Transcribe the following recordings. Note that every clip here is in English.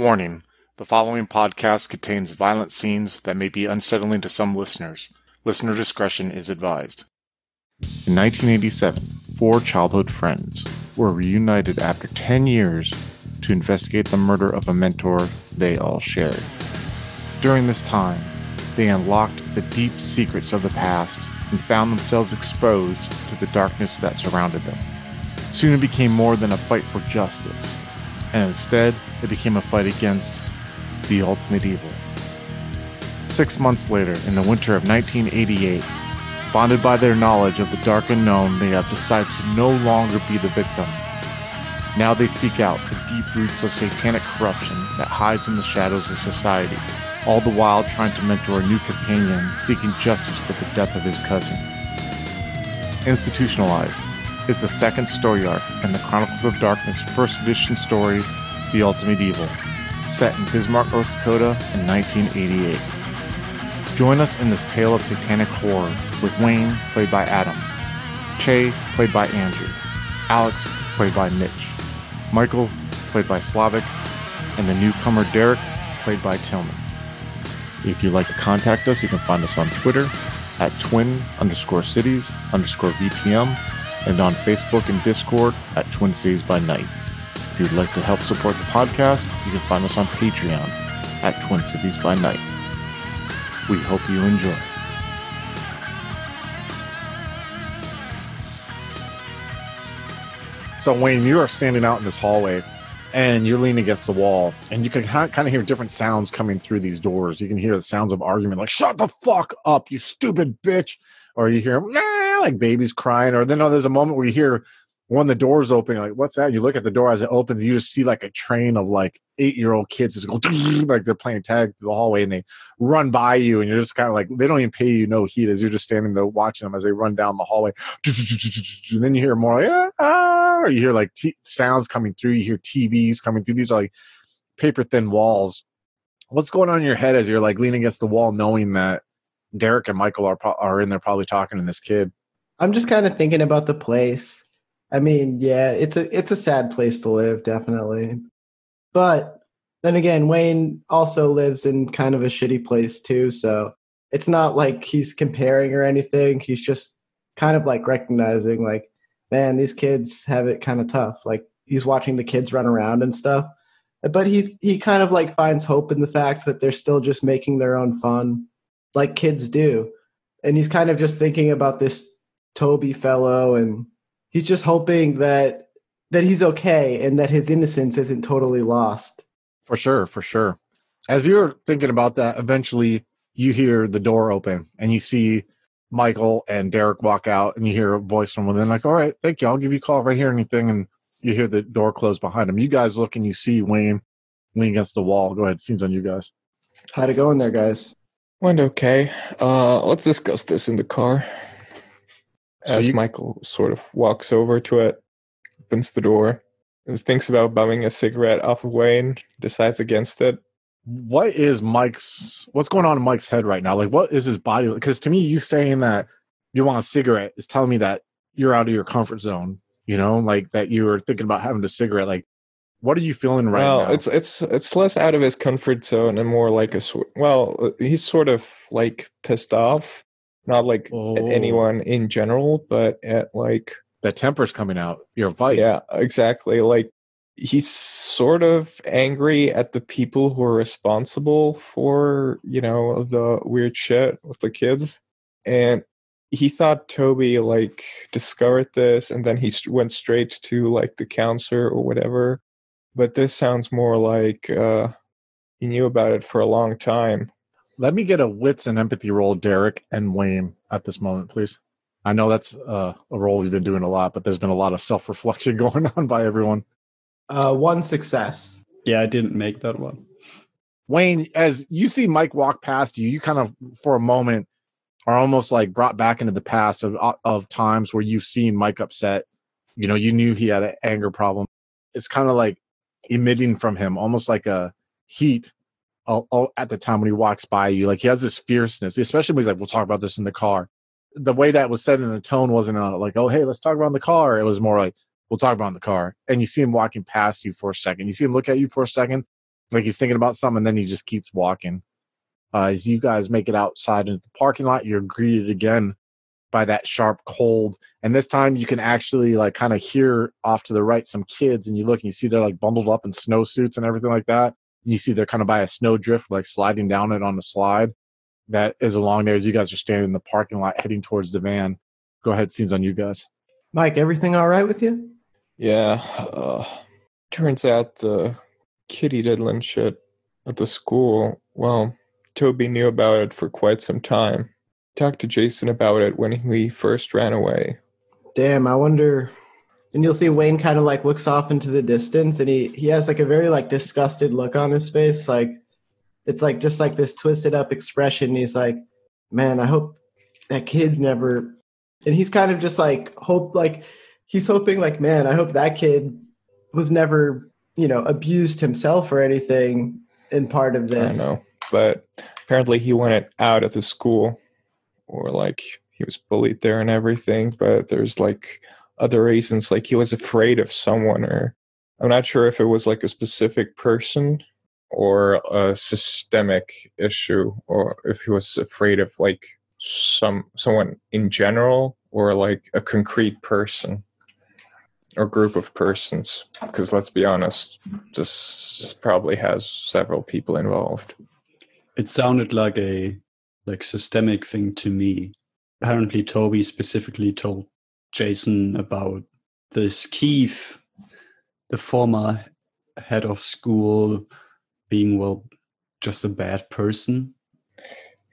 Warning the following podcast contains violent scenes that may be unsettling to some listeners. Listener discretion is advised. In 1987, four childhood friends were reunited after 10 years to investigate the murder of a mentor they all shared. During this time, they unlocked the deep secrets of the past and found themselves exposed to the darkness that surrounded them. Soon it became more than a fight for justice, and instead it became a fight against the ultimate evil. Six months later, in the winter of 1988, bonded by their knowledge of the dark unknown, they have decided to no longer be the victim. Now they seek out the deep roots of satanic corruption that hides in the shadows of society, all the while trying to mentor a new companion seeking justice for the death of his cousin. Institutionalized is the second story arc in the Chronicles of Darkness first edition story, The Ultimate Evil, set in Bismarck, North Dakota in 1988. Join us in this tale of satanic horror with Wayne, played by Adam, Che, played by Andrew, Alex, played by Mitch, Michael, played by Slavic, and the newcomer Derek, played by Tillman. If you'd like to contact us, you can find us on Twitter at twin underscore cities underscore VTM and on Facebook and Discord at Twin Cities by Night. If you'd like to help support the podcast, you can find us on Patreon at Twin Cities by Night. We hope you enjoy. So, Wayne, you are standing out in this hallway and you're leaning against the wall, and you can kind of hear different sounds coming through these doors. You can hear the sounds of argument, like "Shut the fuck up, you stupid bitch," or you hear nah, like babies crying, or then oh, there's a moment where you hear one of the doors open, like, what's that? You look at the door as it opens, you just see like a train of like eight year old kids just go like they're playing tag through the hallway and they run by you and you're just kind of like they don't even pay you no heat as you're just standing there watching them as they run down the hallway. And then you hear more like ah, or you hear like t- sounds coming through, you hear TVs coming through. These are like paper thin walls. What's going on in your head as you're like leaning against the wall, knowing that Derek and Michael are are in there probably talking to this kid? I'm just kind of thinking about the place I mean, yeah, it's a it's a sad place to live, definitely. But then again, Wayne also lives in kind of a shitty place too, so it's not like he's comparing or anything. He's just kind of like recognizing like, man, these kids have it kind of tough. Like he's watching the kids run around and stuff. But he he kind of like finds hope in the fact that they're still just making their own fun like kids do. And he's kind of just thinking about this Toby fellow and he's just hoping that that he's okay and that his innocence isn't totally lost. For sure, for sure. As you're thinking about that, eventually you hear the door open and you see Michael and Derek walk out and you hear a voice from within like, all right, thank you. I'll give you a call if I hear anything. And you hear the door close behind him. You guys look and you see Wayne leaning against the wall. Go ahead. Scenes on you guys. How'd it go in there, guys? Went okay. Uh, let's discuss this in the car as you, Michael sort of walks over to it, opens the door, and thinks about bumming a cigarette off of Wayne, decides against it. What is Mike's? What's going on in Mike's head right now? Like, what is his body? Because to me, you saying that you want a cigarette is telling me that you're out of your comfort zone. You know, like that you were thinking about having a cigarette. Like, what are you feeling right well, now? it's it's it's less out of his comfort zone and more like a well, he's sort of like pissed off not like oh. at anyone in general, but at like the temper's coming out. Your vice. Yeah, exactly. Like he's sort of angry at the people who are responsible for you know the weird shit with the kids, and he thought Toby like discovered this, and then he went straight to like the counselor or whatever. But this sounds more like uh, he knew about it for a long time let me get a wits and empathy roll, Derek and Wayne, at this moment, please. I know that's uh, a roll you've been doing a lot, but there's been a lot of self reflection going on by everyone. Uh, one success. Yeah, I didn't make that one. Wayne, as you see Mike walk past you, you kind of, for a moment, are almost like brought back into the past of of times where you've seen Mike upset. You know, you knew he had an anger problem. It's kind of like emitting from him, almost like a heat at the time when he walks by you. Like he has this fierceness, especially when he's like, "We'll talk about this in the car." The way that was said in the tone wasn't uh, like, "Oh, hey, let's talk about the car." It was more like, "We'll talk about the car." And you see him walking past you for a second. You see him look at you for a second, like he's thinking about something, and then he just keeps walking. Uh, as you guys make it outside into the parking lot, you're greeted again by that sharp cold, and this time you can actually like kind of hear off to the right some kids, and you look and you see they're like bundled up in snowsuits and everything like that. You see they're kind of by a snowdrift, like sliding down it on the slide that is along there as you guys are standing in the parking lot heading towards the van. Go ahead, scenes on you guys. Mike, everything all right with you? Yeah. Uh, turns out the kitty diddling shit at the school, well, Toby knew about it for quite some time. Talked to Jason about it when he first ran away. Damn, I wonder. And you'll see Wayne kind of like looks off into the distance and he, he has like a very like disgusted look on his face. Like, it's like just like this twisted up expression. He's like, man, I hope that kid never. And he's kind of just like hope like he's hoping like, man, I hope that kid was never you know abused himself or anything in part of this. I know, but apparently he went out of the school, or like he was bullied there and everything. But there's like other reasons, like he was afraid of someone, or I'm not sure if it was like a specific person or a systemic issue or if he was afraid of like some someone in general or like a concrete person or group of persons. Because let's be honest this probably has several people involved. It sounded like a like systemic thing to me. Apparently toby specifically told jason about this keith the former head of school being well just a bad person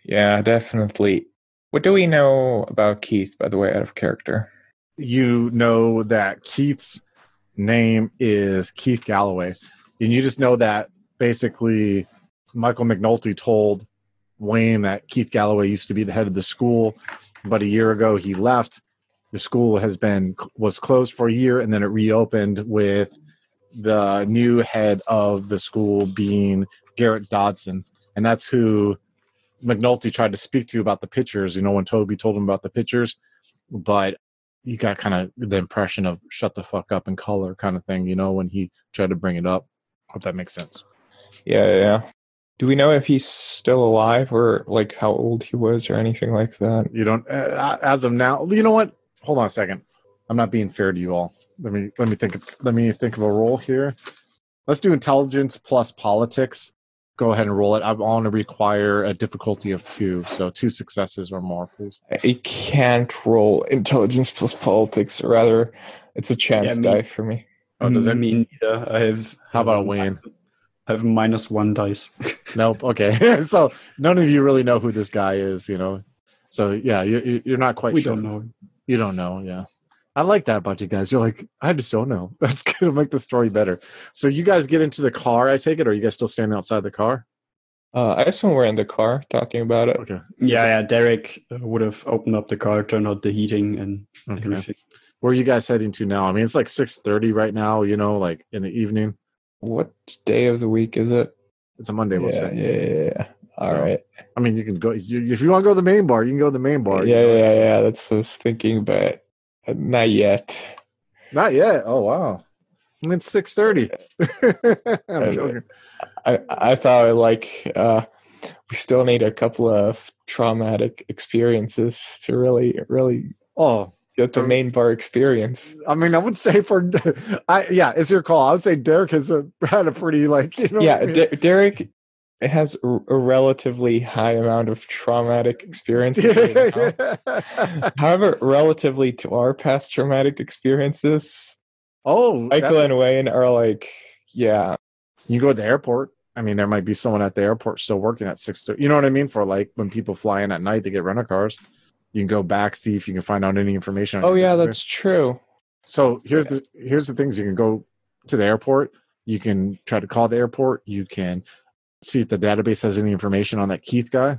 yeah definitely what do we know about keith by the way out of character you know that Keith's name is Keith Galloway. And you just know that basically Michael McNulty told Wayne that Keith Galloway used to be the head of the school, but a year ago he left. The school has been was closed for a year and then it reopened with the new head of the school being Garrett Dodson. And that's who McNulty tried to speak to about the pictures, you know, when Toby told him about the pictures. But you got kind of the impression of shut the fuck up and color kind of thing, you know, when he tried to bring it up. Hope that makes sense. Yeah, yeah. Do we know if he's still alive or like how old he was or anything like that? You don't, uh, as of now. You know what? Hold on a second. I'm not being fair to you all. Let me let me think. Of, let me think of a roll here. Let's do intelligence plus politics go ahead and roll it. I want to require a difficulty of two, so two successes or more, please. I can't roll intelligence plus politics. Rather, it's a chance yeah, die for me. Oh, does that mean mm. neither? I have. How about a Wayne? I have minus one dice. nope. Okay, so none of you really know who this guy is, you know. So yeah, you, you're not quite. We sure. don't know. You don't know, yeah. I like that about you guys. You're like, I just don't know. That's gonna make the story better. So you guys get into the car, I take it, or are you guys still standing outside the car? Uh, I assume we're in the car talking about it. Okay. Yeah, yeah. Derek uh, would have opened up the car, turned on the heating, and okay. everything. Where are you guys heading to now? I mean, it's like six thirty right now. You know, like in the evening. What day of the week is it? It's a Monday. We'll yeah, say. Yeah, yeah, yeah. All so, right. I mean, you can go you, if you want to go to the main bar. You can go to the main bar. Yeah, yeah, yeah. That's what I was thinking, but not yet. Not yet. Oh wow. I mean, it's six thirty. I'm joking. I I thought like uh, we still need a couple of traumatic experiences to really really oh get the main bar experience. I mean, I would say for I yeah, it's your call. I would say Derek has a, had a pretty like you know yeah, I mean? D- Derek has a, relatively high amount of traumatic experiences. Right However, relatively to our past traumatic experiences, oh, Michael and Wayne are like, yeah. You go to the airport. I mean, there might be someone at the airport still working at six. You know what I mean? For like when people fly in at night to get rental cars, you can go back see if you can find out any information. oh yeah, that's true. So here's the here's the things you can go to the airport. You can try to call the airport. You can see if the database has any information on that Keith guy,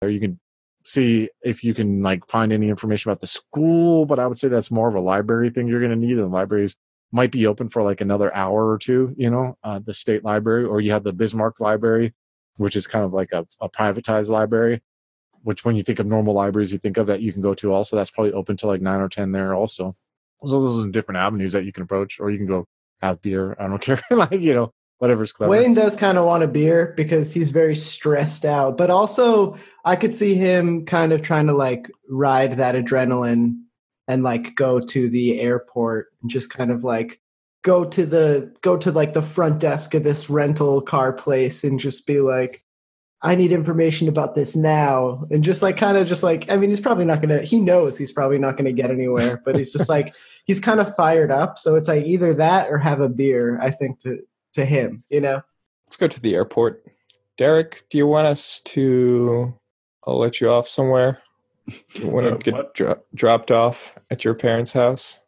or you can see if you can like find any information about the school. But I would say that's more of a library thing you're going to need. And libraries might be open for like another hour or two. You know, uh, the state library, or you have the Bismarck Library, which is kind of like a, a privatized library. Which, when you think of normal libraries, you think of that you can go to. Also, that's probably open to like nine or ten there. Also, so those are different avenues that you can approach, or you can go have beer. I don't care. like you know, whatever's clever. Wayne does kind of want a beer because he's very stressed out, but also I could see him kind of trying to like ride that adrenaline and like go to the airport and just kind of like go to the go to like the front desk of this rental car place and just be like I need information about this now and just like kind of just like I mean he's probably not going to he knows he's probably not going to get anywhere but he's just like he's kind of fired up so it's like either that or have a beer I think to to him you know Let's go to the airport. Derek, do you want us to? I'll let you off somewhere. Do you want to Uh, get dro- dropped off at your parents' house?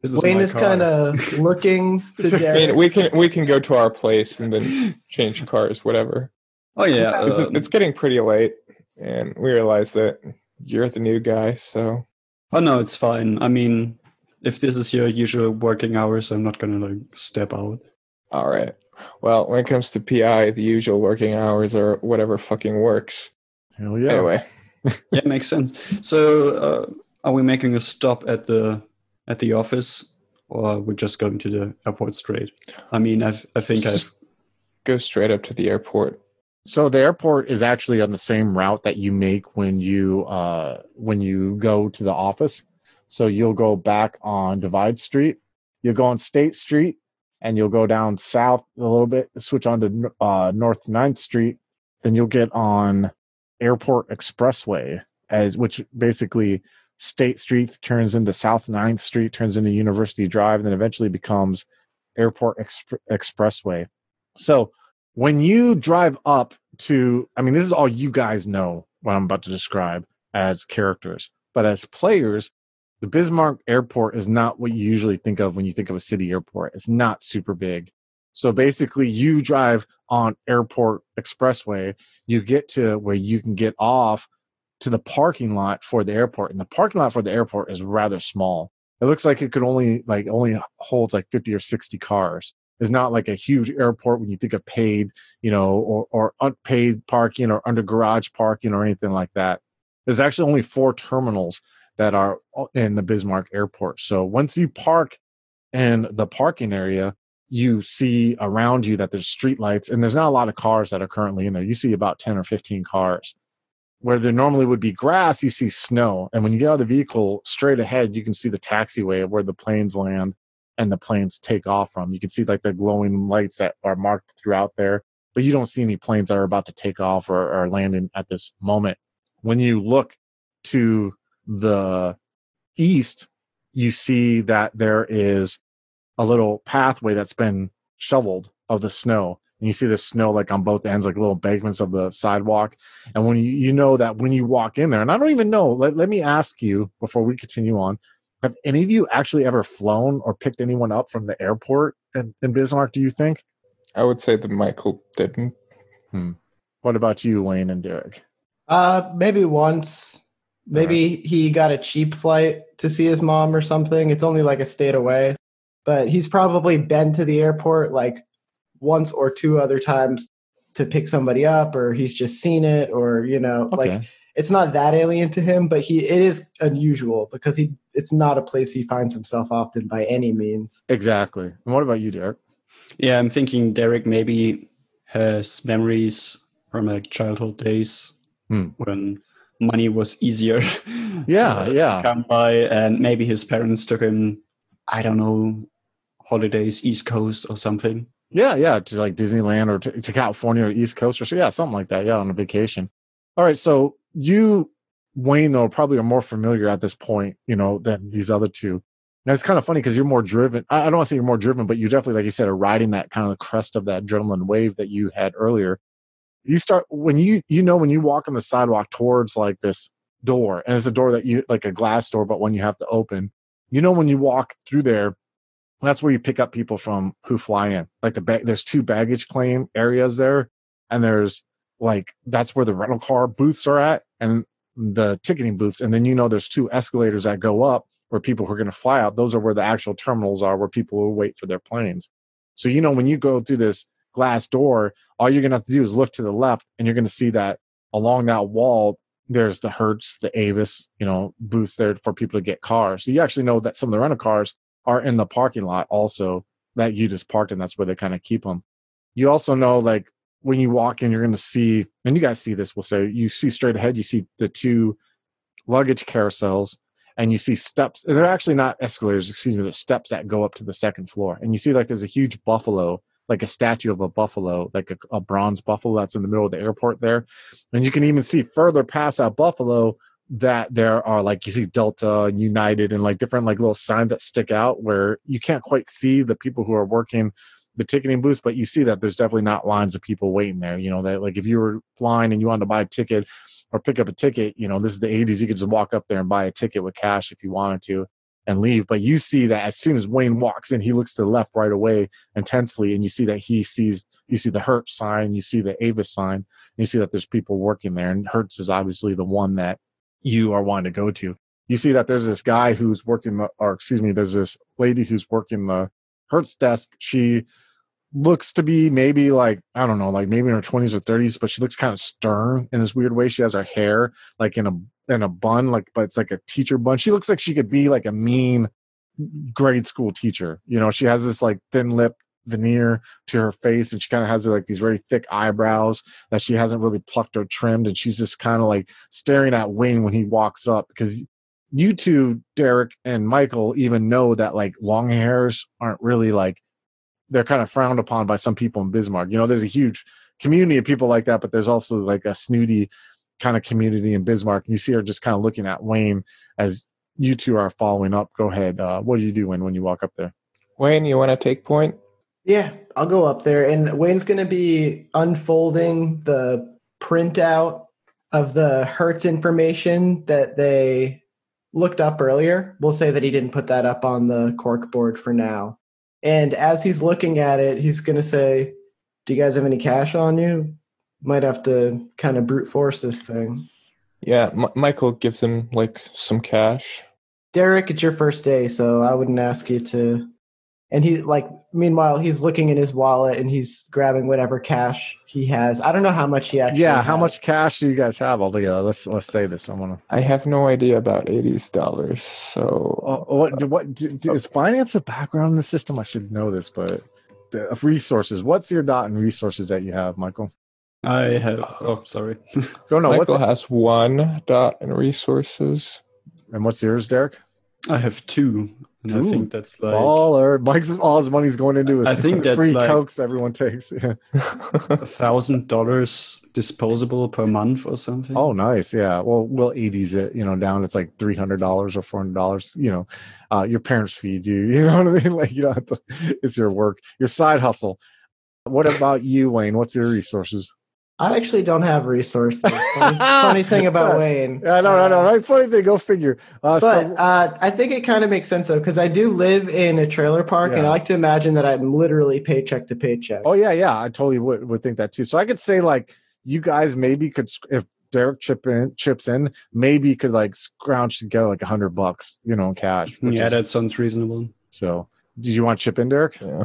This is Wayne is kind of looking to I mean, Derek. we can we can go to our place and then change cars, whatever. Oh yeah, This is- um, it's getting pretty late, and we realize that you're the new guy. So oh no, it's fine. I mean, if this is your usual working hours, I'm not gonna like step out. All right. Well, when it comes to PI, the usual working hours are whatever fucking works. Hell yeah. Anyway, yeah, makes sense. So, uh, are we making a stop at the at the office, or are we just going to the airport straight? I mean, I've, I think I've go straight up to the airport. So the airport is actually on the same route that you make when you uh when you go to the office. So you'll go back on Divide Street, you'll go on State Street, and you'll go down south a little bit, switch on to uh, North 9th Street, then you'll get on Airport Expressway, as which basically State Street turns into South 9th Street, turns into University Drive, and then eventually becomes Airport Exp- Expressway. So when you drive up to, I mean, this is all you guys know what I'm about to describe as characters, but as players, the Bismarck Airport is not what you usually think of when you think of a city airport. It's not super big. So basically, you drive on Airport Expressway, you get to where you can get off to the parking lot for the airport, and the parking lot for the airport is rather small. It looks like it could only like only holds like 50 or 60 cars. It's not like a huge airport when you think of paid, you know, or or unpaid parking or under garage parking or anything like that. There's actually only four terminals that are in the Bismarck airport. So once you park in the parking area, you see around you that there's street lights and there's not a lot of cars that are currently in there. You see about 10 or 15 cars. Where there normally would be grass, you see snow. And when you get out of the vehicle straight ahead, you can see the taxiway of where the planes land and the planes take off from. You can see like the glowing lights that are marked throughout there, but you don't see any planes that are about to take off or, or landing at this moment. When you look to the east, you see that there is a little pathway that's been shoveled of the snow. And you see the snow like on both ends, like little embankments of the sidewalk. And when you, you know that when you walk in there, and I don't even know, let, let me ask you before we continue on, have any of you actually ever flown or picked anyone up from the airport in, in Bismarck, do you think? I would say that Michael didn't. What about you, Wayne and Derek? Uh, maybe once. Maybe he got a cheap flight to see his mom or something. It's only like a state away, but he's probably been to the airport like once or two other times to pick somebody up, or he's just seen it, or you know, Okay. like it's not that alien to him, but he it is unusual because he it's not a place he finds himself often by any means. exactly. And what about you, Derek? Yeah, I'm thinking Derek maybe has memories from like childhood days Hmm. when money was easier. Yeah, uh, yeah. Come by, and maybe his parents took him. I don't know, holidays, East Coast or something. Yeah, yeah, to like Disneyland or to, to California or East Coast or so. Yeah, something like that. Yeah, on a vacation. All right, so you, Wayne, though, probably are more familiar at this point, you know, than these other two. And it's kind of funny because you're more driven. I I don't want to say you're more driven, but you definitely, like you said, are riding that kind of crest of that adrenaline wave that you had earlier. You start when you you know when you walk on the sidewalk towards like this door, and it's a door that you like a glass door, but one you have to open. You know when you walk through there, that's where you pick up people from who fly in. Like the bag, there's two baggage claim areas there, and there's like that's where the rental car booths are at, and the ticketing booths, and then you know there's two escalators that go up where people who are going to fly out. Those are where the actual terminals are, where people will wait for their planes. So you know when you go through this glass door, all you're going to have to do is look to the left, and you're going to see that along that wall there's the Hertz, the Avis, you know, booths there for people to get cars. So you actually know that some of the rental cars are in the parking lot also that you just parked in. That's where they kind of keep them. you also know like when you walk in, you're going to see, and you guys see this. We'll say you see straight ahead. You see the two luggage carousels, and you see steps. They're actually not escalators. Excuse me. They're steps that go up to the second floor, and you see like there's a huge buffalo like a statue of a buffalo, like a, a, bronze buffalo that's in the middle of the airport there. And you can even see further past that buffalo that there are like you see Delta and United and like different like little signs that stick out where you can't quite see the people who are working the ticketing booths, but you see that there's definitely not lines of people waiting there. You know, that like if you were flying and you wanted to buy a ticket or pick up a ticket, you know, this is the 80s, you could just walk up there and buy a ticket with cash if you wanted to and leave. But you see that as soon as Wayne walks in, he looks to the left right away intensely, and you see that he sees you see the Hertz sign, you see the Avis sign, you see that there's people working there. And Hertz is obviously the one that you are wanting to go to. You see that there's this guy who's working, the, or excuse me, there's this lady who's working the Hertz desk. She looks to be maybe like I don't know, like maybe in her twenties or thirties, but she looks kind of stern in this weird way. She has her hair like in a in a bun, like but it's like a teacher bun. She looks like she could be like a mean grade school teacher. You know, she has this like thin lip veneer to her face and she kind of has like these very thick eyebrows that she hasn't really plucked or trimmed and she's just kind of like staring at Wayne when he walks up because you two Derek and Michael even know that like long hairs aren't really like they're kind of frowned upon by some people in Bismarck. You know, there's a huge community of people like that, but there's also like a snooty kind of community in Bismarck. You see her just kind of looking at Wayne as you two are following up. Go ahead. Uh, what do you do when when you walk up there? Wayne, you want to take point? Yeah, I'll go up there, and Wayne's going to be unfolding the printout of the Hertz information that they looked up earlier. We'll say that he didn't put that up on the cork board for now. And as he's looking at it, he's going to say, Do you guys have any cash on you? Might have to kind of brute force this thing. Yeah, M- Michael gives him like some cash. Derek, it's your first day, so I wouldn't ask you to and he like meanwhile he's looking in his wallet and he's grabbing whatever cash he has. I don't know how much he actually yeah has. how much cash do you guys have altogether? Let's let's say this. I want to i have no idea about 80s dollars so uh, what what do, do, is finance a background in the system? I should know this but the resources what's your dot and resources that you have michael? I have oh sorry. Don't know. michael has one dot and resources. And what's yours derek? I have two, and Ooh, I think that's like baller. Mike's all his money's going into it. I think that's free like cokes everyone takes. a thousand dollars disposable per month or something. Oh, nice. Yeah. Well, we'll eighties it. You know, down it's like three hundred dollars or four hundred dollars. You know, uh, your parents feed you. You know what I mean? Like you don't have to. It's your work, your side hustle. What about you, Wayne? What's your resources? I actually don't have resources. Funny, funny thing about Wayne. Yeah, no, no, no. Right? Funny thing. Go figure. Uh, but so, uh, I think it kind of makes sense though, because I do live in a trailer park, yeah. and I like to imagine that I'm literally paycheck to paycheck. Oh yeah, yeah. I totally would, would think that too. So I could say like you guys maybe could if Derek chip in chips in, maybe could like scrounge together like a hundred bucks, you know, in cash. Yeah, is, that sounds reasonable. So, did you want to chip in, Derek? Yeah.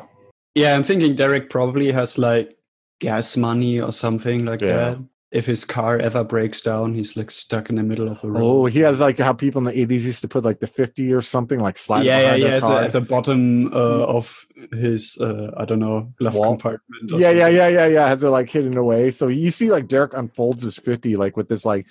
Yeah, I'm thinking Derek probably has like gas money or something like yeah. that. If his car ever breaks down, he's like stuck in the middle of the road. Oh, he has like how people in the eighties used to put like the fifty or something like slide. Yeah, yeah, yeah. So at the bottom uh, of his, uh, I don't know, glove Wall. compartment. yeah, yeah, yeah, yeah, yeah. Has it like hidden away? So you see, like Derek unfolds his fifty, like with this like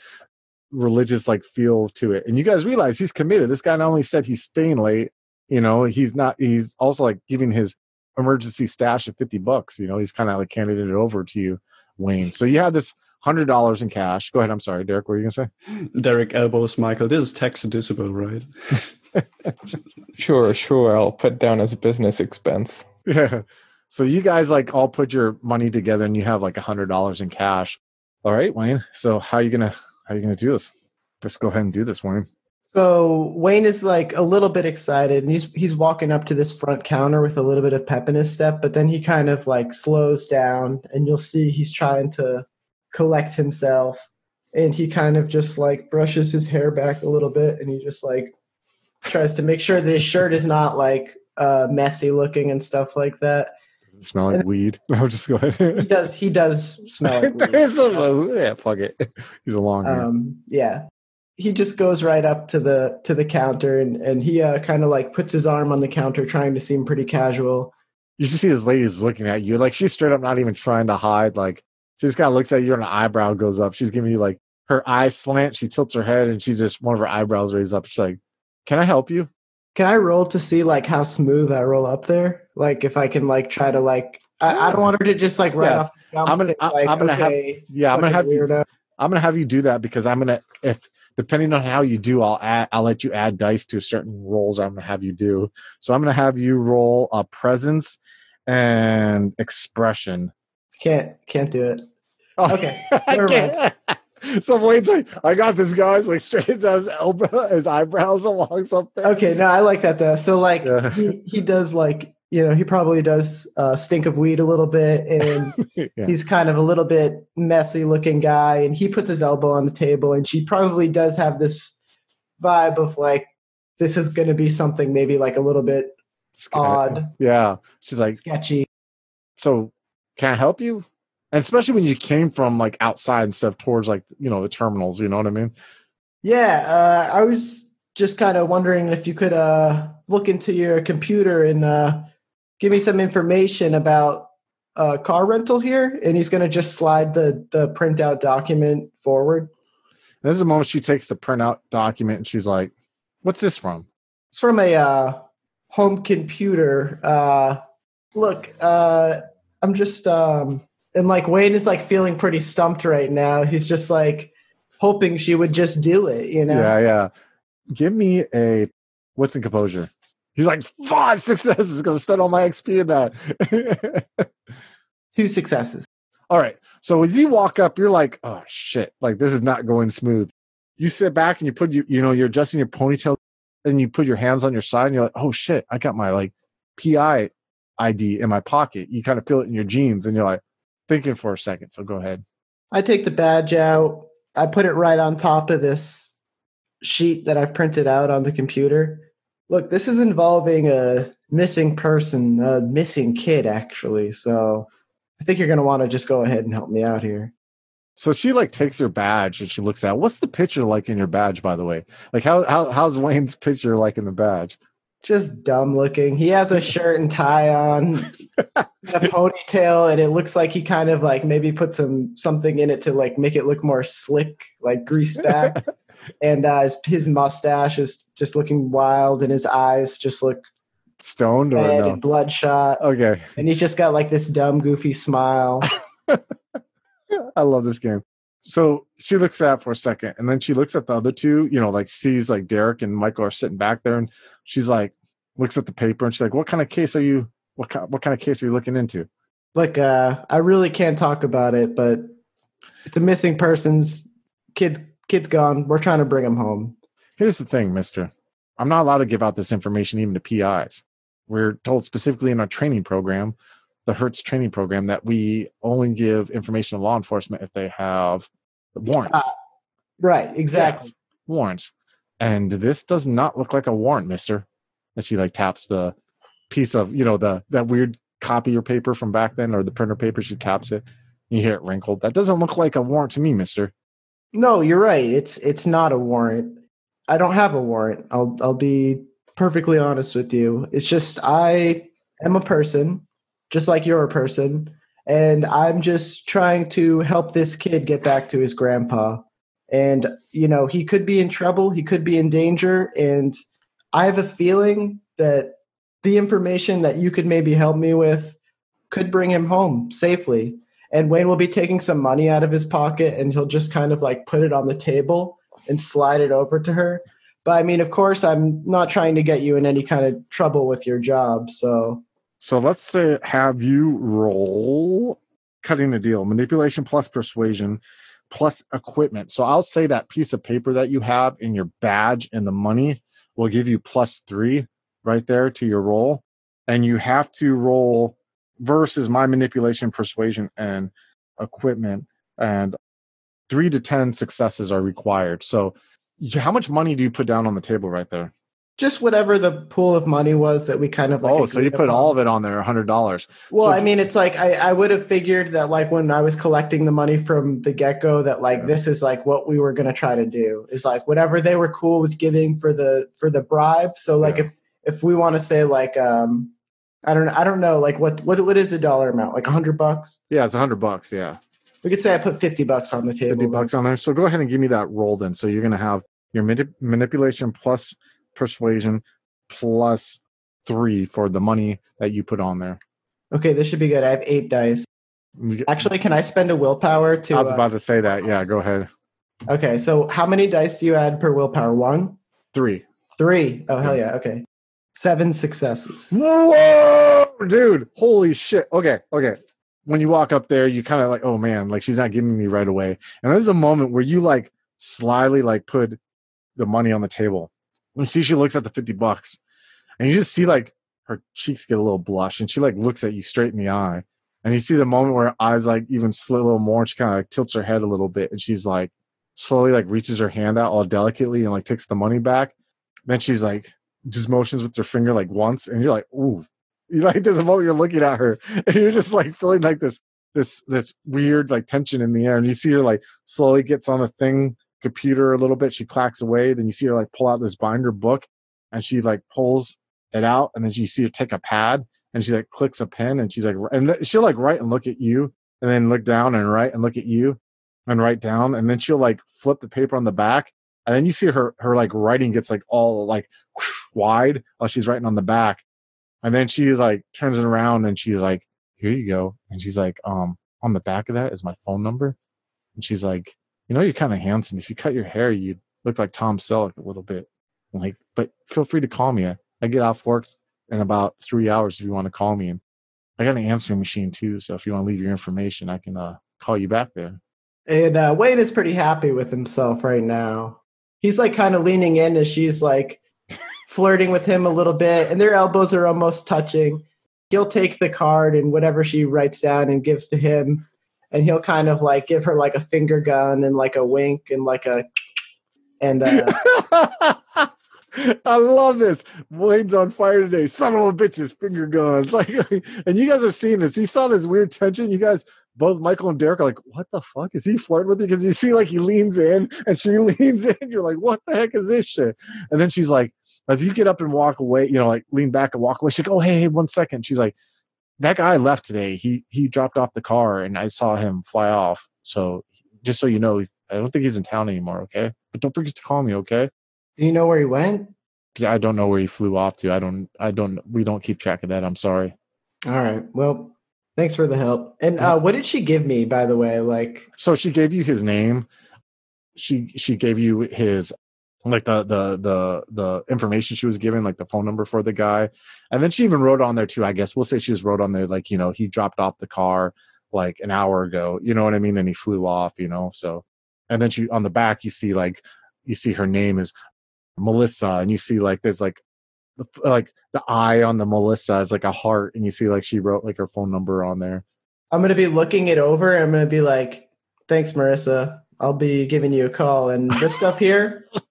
religious like feel to it, and you guys realize he's committed. This guy not only said he's staying late, you know, he's not. He's also like giving his emergency stash of 50 bucks. You know, he's kind of like handed it over to you, Wayne. So you have this hundred dollars in cash. Go ahead. I'm sorry, Derek. What are you gonna say? Derek elbows Michael. This is tax deducible, right? sure, sure. I'll put down as a business expense. Yeah. So you guys like all put your money together and you have like a hundred dollars in cash. All right, Wayne. So how are you gonna how are you gonna do this? Let's go ahead and do this, Wayne. So Wayne is like a little bit excited and he's he's walking up to this front counter with a little bit of pep in his step, but then he kind of like slows down and you'll see he's trying to collect himself and he kind of just like brushes his hair back a little bit and he just like tries to make sure that his shirt is not like uh messy looking and stuff like that. Does it smell like and weed? No, just go ahead. he does he does smell like weed. yeah, fuck it. He's a long um, yeah he just goes right up to the to the counter and and he uh, kind of like puts his arm on the counter trying to seem pretty casual you just see this lady is looking at you. Like she's straight up not even trying to hide. Like she just kind of looks at you and her eyebrow goes up. She's giving you like her eyes slant. She tilts her head and she just one of her eyebrows raised up. She's like, Can I help you? Can I roll to see like how smooth I roll up there? Like if I can like try to like I, I don't want her to just like right Yes. off. I'm gonna- think, I- like, I'm gonna have- Yeah, I'm gonna have fucking you. I'm gonna have you do that because I'm gonna if depending on how you do, I'll add I'll let you add dice to certain rolls I'm gonna have you do. So I'm gonna have you roll a presence and expression. Can't can't do it. Oh, Okay, I can't. So Wayne's like, I got this guy's like straightens out his elbow, his eyebrows along something. Okay, no, I like that though. So like Yeah. he, he does like you know he probably does uh, stink of weed a little bit, and Yeah. he's kind of a little bit messy looking guy, and he puts his elbow on the table, and she probably does have this vibe of like this is going to be something maybe like a little bit odd, Yeah. She's like, sketchy. so can I help you? And especially when you came from like outside and stuff towards like, you know, the terminals, you know what I mean? Yeah, uh, I was just kind of wondering if you could uh, look into your computer and uh, give me some information about uh, car rental here. And he's going to just slide the the printout document forward. This is the moment she takes the printout document and she's like, What's this from? It's from a uh, home computer. Uh, look, uh, I'm just um, and like Wayne is like feeling pretty stumped right now. He's just like hoping she would just do it, you know. Yeah, yeah. Give me a wits and composure? He's like, five successes because I spent all my XP in that. Two successes. all right. So as you walk up, you're like, oh shit, like this is not going smooth. You sit back and you put you, you know, you're adjusting your ponytail and you put your hands on your side and you're like, oh shit, I got my like PI ID in my pocket. You kind of feel it in your jeans and you're like thinking for a second. So go ahead. I take the badge out. I put it right on top of this sheet that I've printed out on the computer. Look, this is involving a missing person, a missing kid, actually. So I think you're going to want to just go ahead and help me out here. So she like takes her badge and she looks at what's the picture like in your badge, by the way? Like how, how how's Wayne's picture like in the badge? Just dumb looking. He has a shirt and tie on, a ponytail, and it looks like he kind of like maybe put some something in it to like make it look more slick, like greased back. and uh, his, his mustache is just looking wild, and his eyes just look Stoned or no? and bloodshot. Okay. And he's just got like this dumb, goofy smile. I love this game. So she looks at for a second and then she looks at the other two, you know, like sees like Derek and Michael are sitting back there and she's like, looks at the paper and she's like, what kind of case are you, what kind, what kind of case are you looking into? Look, uh, I really can't talk about it, but it's a missing persons. Kids, kids gone. We're trying to bring him home. Here's the thing, mister. I'm not allowed to give out this information even to PIs. We're told specifically in our training program, the Hertz training program, that we only give information to law enforcement if they have the warrants. Ah, Right, exactly. Yes, warrants. And this does not look like a warrant, mister. And she like taps the piece of, you know, the that weird copier paper from back then or the printer paper. She taps it. You hear it wrinkled. That doesn't look like a warrant to me, mister. No, you're right. It's it's not a warrant. I don't have a warrant. I'll I'll be perfectly honest with you. It's just I am a person, just like you're a person, and I'm just trying to help this kid get back to his grandpa. And you know, he could be in trouble, he could be in danger, and I have a feeling that the information that you could maybe help me with could bring him home safely and Wayne will be taking some money out of his pocket and he'll just kind of like put it on the table and slide it over to her. But I mean, of course, I'm not trying to get you in any kind of trouble with your job. So So let's say have you roll cutting the deal, manipulation plus persuasion plus equipment. So I'll say that piece of paper that you have in your badge and the money will give you plus three right there to your roll. And you have to roll versus my manipulation, persuasion, and equipment. And three to 10 successes are required. So how much money do you put down on the table right there? just whatever the pool of money was that we kind of like. oh, so you put upon. all of it on there, a hundred dollars. Well, So- I mean, it's like I, I would have figured that like when I was collecting the money from the get go, that like Yeah. this is like what we were gonna try to do is like whatever they were cool with giving for the for the bribe. So like Yeah. if if we want to say like um I don't I don't know like what what what is the dollar amount? Like a hundred bucks? Yeah, it's a hundred bucks. Yeah, We could say I put fifty bucks on the table. fifty bucks on there. So go ahead and give me that roll then. So you're gonna have your manip- manipulation plus persuasion plus three for the money that you put on there. Okay, this should be good. I have eight dice. Actually, can I spend a willpower to? I was uh, about to say that. Yeah, go ahead. okay, so how many dice do you add per willpower? One, Three. three. Oh hell yeah. Okay, seven successes. Whoa, dude! Holy shit! Okay, okay. When you walk up there, you kind of like, oh man, like she's not giving me right away. And there's a moment where you like slyly like put the money on the table. And see, she looks at the fifty bucks, and you just see like her cheeks get a little blush, and she like looks at you straight in the eye. And you see the moment where her eyes like even slit a little more, and she kind of like tilts her head a little bit, and she's like slowly like reaches her hand out all delicately and like takes the money back. Then she's like just motions with her finger like once, and you're like, ooh. You like a moment you're looking at her, and you're just like feeling like this this this weird like tension in the air, and you see her like slowly gets on the thing computer a little bit. She clacks away. Then you see her like pull out this binder book, and she like pulls it out, and then you see her take a pad, and she like clicks a pen, and she's like, and she'll like write and look at you, and then look down and write and look at you, and write down, and then she'll like flip the paper on the back, and then you see her her like writing gets like all like wide while she's writing on the back. And then she's like turns it around and she's like, Here you go. And she's like, um, on the back of that is my phone number. And she's like, You know, you're kind of handsome. If you cut your hair, you'd look like Tom Selleck a little bit. I'm like, but feel free to call me. I get off work in about three hours if you want to call me. And I got an answering machine too. So if you want to leave your information, I can uh, call you back there. And uh, Wayne is pretty happy with himself right now. He's like kind of leaning in as she's like flirting with him a little bit, and their elbows are almost touching. He'll take the card and whatever she writes down and gives to him, and he'll kind of like give her like a finger gun and like a wink and like a and uh, I love this. Wayne's on fire today. Son of a bitches, finger guns. Like, and you guys are seeing this. He saw this weird tension. You guys, both Michael and Derek, are like, "What the fuck is he flirting with you?" Because you see, like, he leans in and she leans in. You're like, "What the heck is this shit?" And then she's like, as you get up and walk away, you know, like lean back and walk away. She's like, "Oh, hey, hey, one second. She's like, "That guy left today. He he dropped off the car, and I saw him fly off. So just so you know, I don't think he's in town anymore. Okay, but don't forget to call me. Okay." do you know where he went? I don't know where he flew off to. I don't. I don't. We don't keep track of that. I'm sorry. All right. Well, thanks for the help. And uh, what did she give me, by the way? Like, So she gave you his name. She she gave you his like the the the the information she was given, like the phone number for the guy, and then she even wrote on there too. I guess we'll say she just wrote on there like you know he dropped off the car like an hour ago. You know what I mean? And he flew off. You know. So and then she on the back you see like you see her name is Melissa, and you see like there's like like the eye on the Melissa is like a heart, and you see like she wrote like her phone number on there. I'm gonna be looking it over. And I'm gonna be like, "Thanks, Marissa. I'll be giving you a call." And this stuff here, and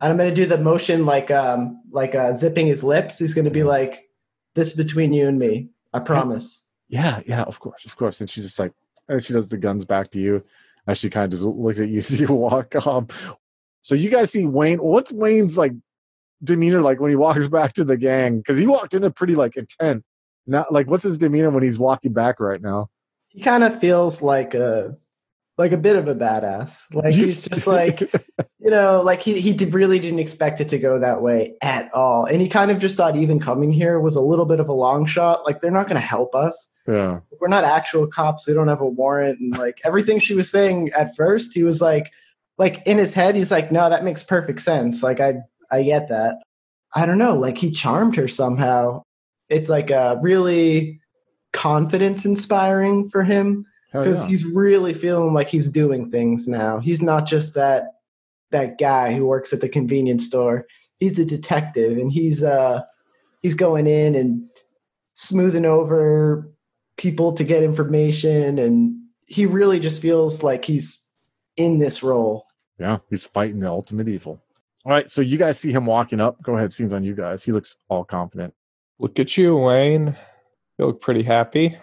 I'm gonna do the motion like um like uh, zipping his lips. He's gonna be like, "This is between you and me. I promise." Yeah, yeah, of course, of course. And she just like, and she does the guns back to you as she kind of just looks at you as you walk up. So you guys see Wayne. What's Wayne's like demeanor like when he walks back to the gang? Because he walked in there pretty like intent. Not like what's his demeanor when he's walking back right now? He kind of feels like a like a bit of a badass. Like he's just like you know, like he he did, really didn't expect it to go that way at all, and he kind of just thought even coming here was a little bit of a long shot. Like they're not going to help us. yeah, We're not actual cops. We don't have a warrant, and like everything she was saying at first, he was like, like in his head, he's like, no, that makes perfect sense. Like I I get that. I don't know. Like he charmed her somehow. It's like a really confidence inspiring for him because yeah. he's really feeling like he's doing things now. He's not just that that guy who works at the convenience store. He's a detective, and he's uh he's going in and smoothing over people to get information, and he really just feels like he's in this role. yeah, he's fighting the ultimate evil. All right, so you guys see him walking up. Go ahead, scenes on you guys. He looks all confident. Look at you, Wayne. You look pretty happy.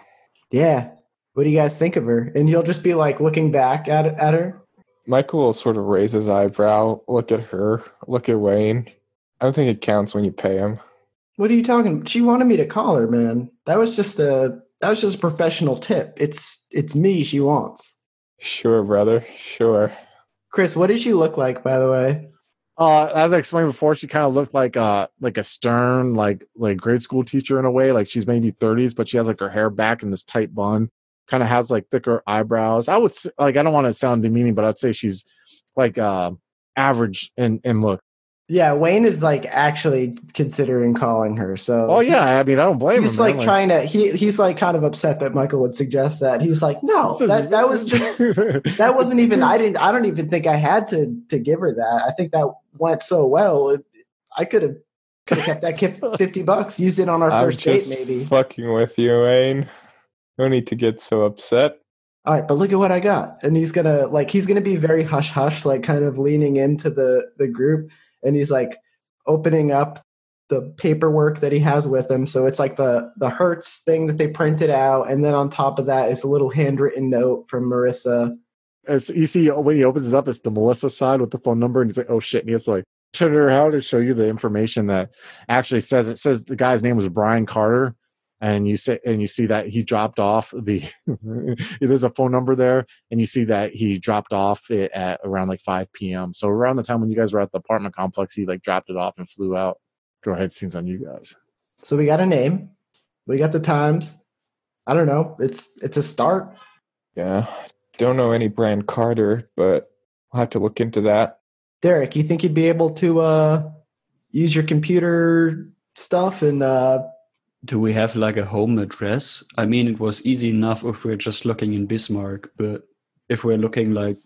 Yeah. What do you guys think of her? And he'll just be like looking back at at her. Michael will sort of raise his eyebrow, look at her, look at Wayne. I don't think it counts when you pay him. What are you talking? She wanted me to call her, man. That was just a that was just a professional tip. It's it's me she wants. Sure, brother. Sure. Chris, what did she look like, by the way? Uh, as I explained before, she kind of looked like uh like a stern like like grade school teacher in a way. Like she's maybe thirties, but she has like her hair back in this tight bun. Kind of has like thicker eyebrows. I would s- like I don't want to sound demeaning, but I'd say she's like uh average in in look. Yeah, Wayne is like actually considering calling her. So Oh yeah, I mean I don't blame he's him. like man. trying to he he's like kind of upset that Michael would suggest that. He's like, no, that, that was just that wasn't even I didn't I don't even think I had to to give her that. I think that went so well. It, I could have could have kept that kif- 50 bucks, used it on our I'm first date maybe. fucking with you, Wayne. No need to get so upset. All right, but look at what I got. And he's gonna like he's gonna be very hush hush, like kind of leaning into the the group, and he's like opening up the paperwork that he has with him. So it's like the the Hertz thing that they printed out, and then on top of that is a little handwritten note from Marissa. As you see when he opens it up, it's the Melissa side with the phone number, and he's like, "Oh shit!" And he has to like turn her how to show you the information that actually says it says the guy's name was Brian Carter, and you say and you see that he dropped off the there's a phone number there, and you see that he dropped off it at around like 5 p.m. So around the time when you guys were at the apartment complex, he like dropped it off and flew out. Go ahead, scenes on you guys. So we got a name, we got the times. I don't know. It's it's a start. Yeah. Don't know any Brian Carter, but I'll have to look into that. Derek, you think you'd be able to uh use your computer stuff and uh Do we have like a home address? I mean, it was easy enough if we're just looking in Bismarck, but if we're looking like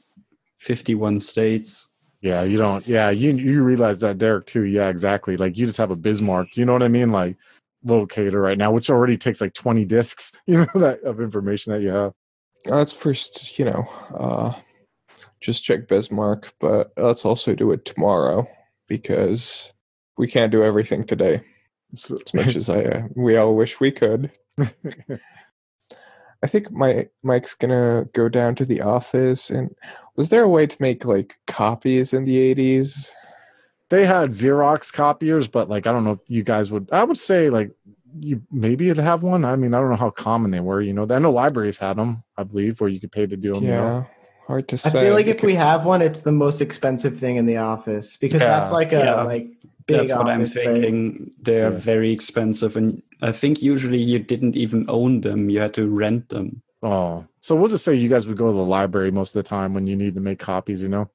51 states, Yeah, you don't. Yeah, you you realize that, Derek, too. Yeah, exactly. Like you just have a Bismarck. You know what I mean? Like locator right now, which already takes like twenty discs. You know that of information that you have. Let's first, you know, uh, just check Bismarck, but let's also do it tomorrow because we can't do everything today as much as I uh, we all wish we could. I think my Mike's gonna go down to the office. And was there a way to make like copies in the eighties? they had Xerox copiers, but like I don't know if you guys would. I would say like you maybe you'd have one. I mean, I don't know how common they were. You know, I know libraries had them. I believe where you could pay to do them. you know? Yeah, hard to say. I feel like if we have one, it's the most expensive thing in the office because Yeah. that's like a Yeah. like big that's what I'm office thing. They're Yeah. very expensive, and I think usually you didn't even own them; you had to rent them. Oh, so we'll just say you guys would go to the library most of the time when you need to make copies, you know,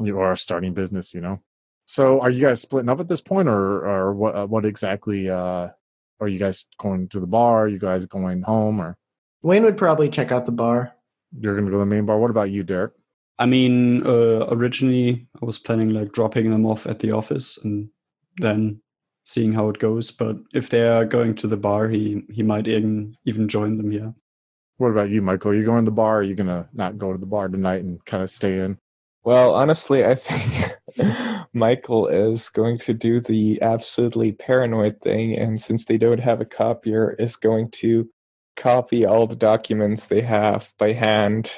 you are starting business, you know. So are you guys splitting up at this point, or or what? Uh, what exactly? Uh, are you guys going to the bar? Are you guys going home, or Wayne would probably check out the bar. you're going to go to the main bar? What about you, Derek? I mean, uh, originally I was planning like dropping them off at the office and then seeing how it goes. But if they are going to the bar, he he might even even join them here. What about you, Michael? Are you going to the bar? Or are you going to not go to the bar tonight and kind of stay in? Well, honestly, I think Michael is going to do the absolutely paranoid thing, and since they don't have a copier, is going to copy all the documents they have by hand.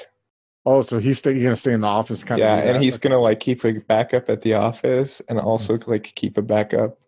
Oh, so he's stay, going to stay in the office, kind yeah, of. do and he's gonna like keep a backup at the office, and hmm. also like keep a backup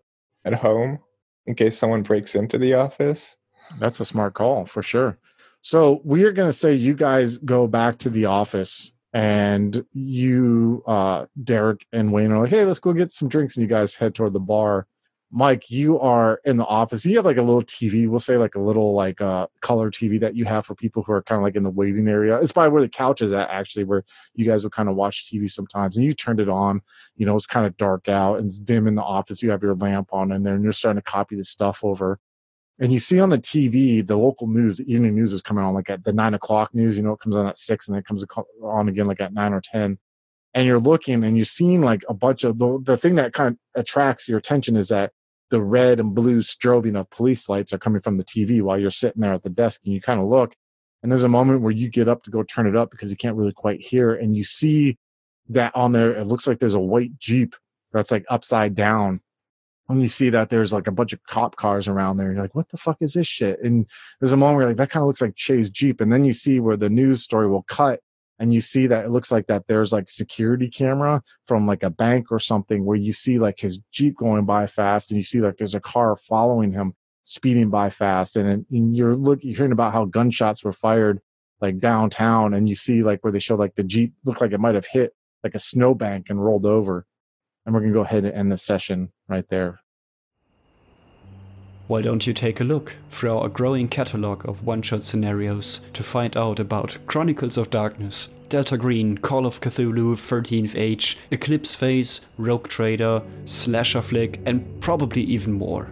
at home in case someone breaks into the office. That's a smart call for sure. So we are going to say you guys go back to the office and you, uh, Derek and Wayne are like, hey, let's go get some drinks. And you guys head toward the bar. Mike, you are in the office. You have like a little TV. We'll say like a little like uh, color TV that you have for people who are kind of like in the waiting area. It's by where the couch is at, actually, where you guys would kind of watch TV sometimes. And you turned it on. You know, it's kind of dark out and it's dim in the office. You have your lamp on in there and you're starting to copy the stuff over and you see on the TV the local news, the evening news is coming on like at the nine o'clock news. You know, it comes on at six and then it comes on again like at nine or ten. And you're looking and you're seeing like a bunch of the the thing that kind of attracts your attention is that the red and blue strobing of police lights are coming from the TV while you're sitting there at the desk and you kind of look. And there's a moment where you get up to go turn it up because you can't really quite hear, and you see that on there. It looks like there's a white Jeep that's like upside down and you see that there's like a bunch of cop cars around there. You're like, what the fuck is this shit? And there's a moment where like that kind of looks like Shay's Jeep. And then you see where the news story will cut and you see that it looks like that there's like security camera from like a bank or something where you see like his jeep going by fast and you see like there's a car following him speeding by fast and, and you're looking, you're hearing about how gunshots were fired like downtown and you see like where they show like the jeep looked like it might have hit like a snowbank and rolled over and we're going to go ahead and end the session right there Why don't you take a look through our growing catalog of one shot scenarios to find out about Chronicles of Darkness, Delta Green, Call of Cthulhu, 13th Age, Eclipse Phase, Rogue Trader, Slasher Flick, and probably even more.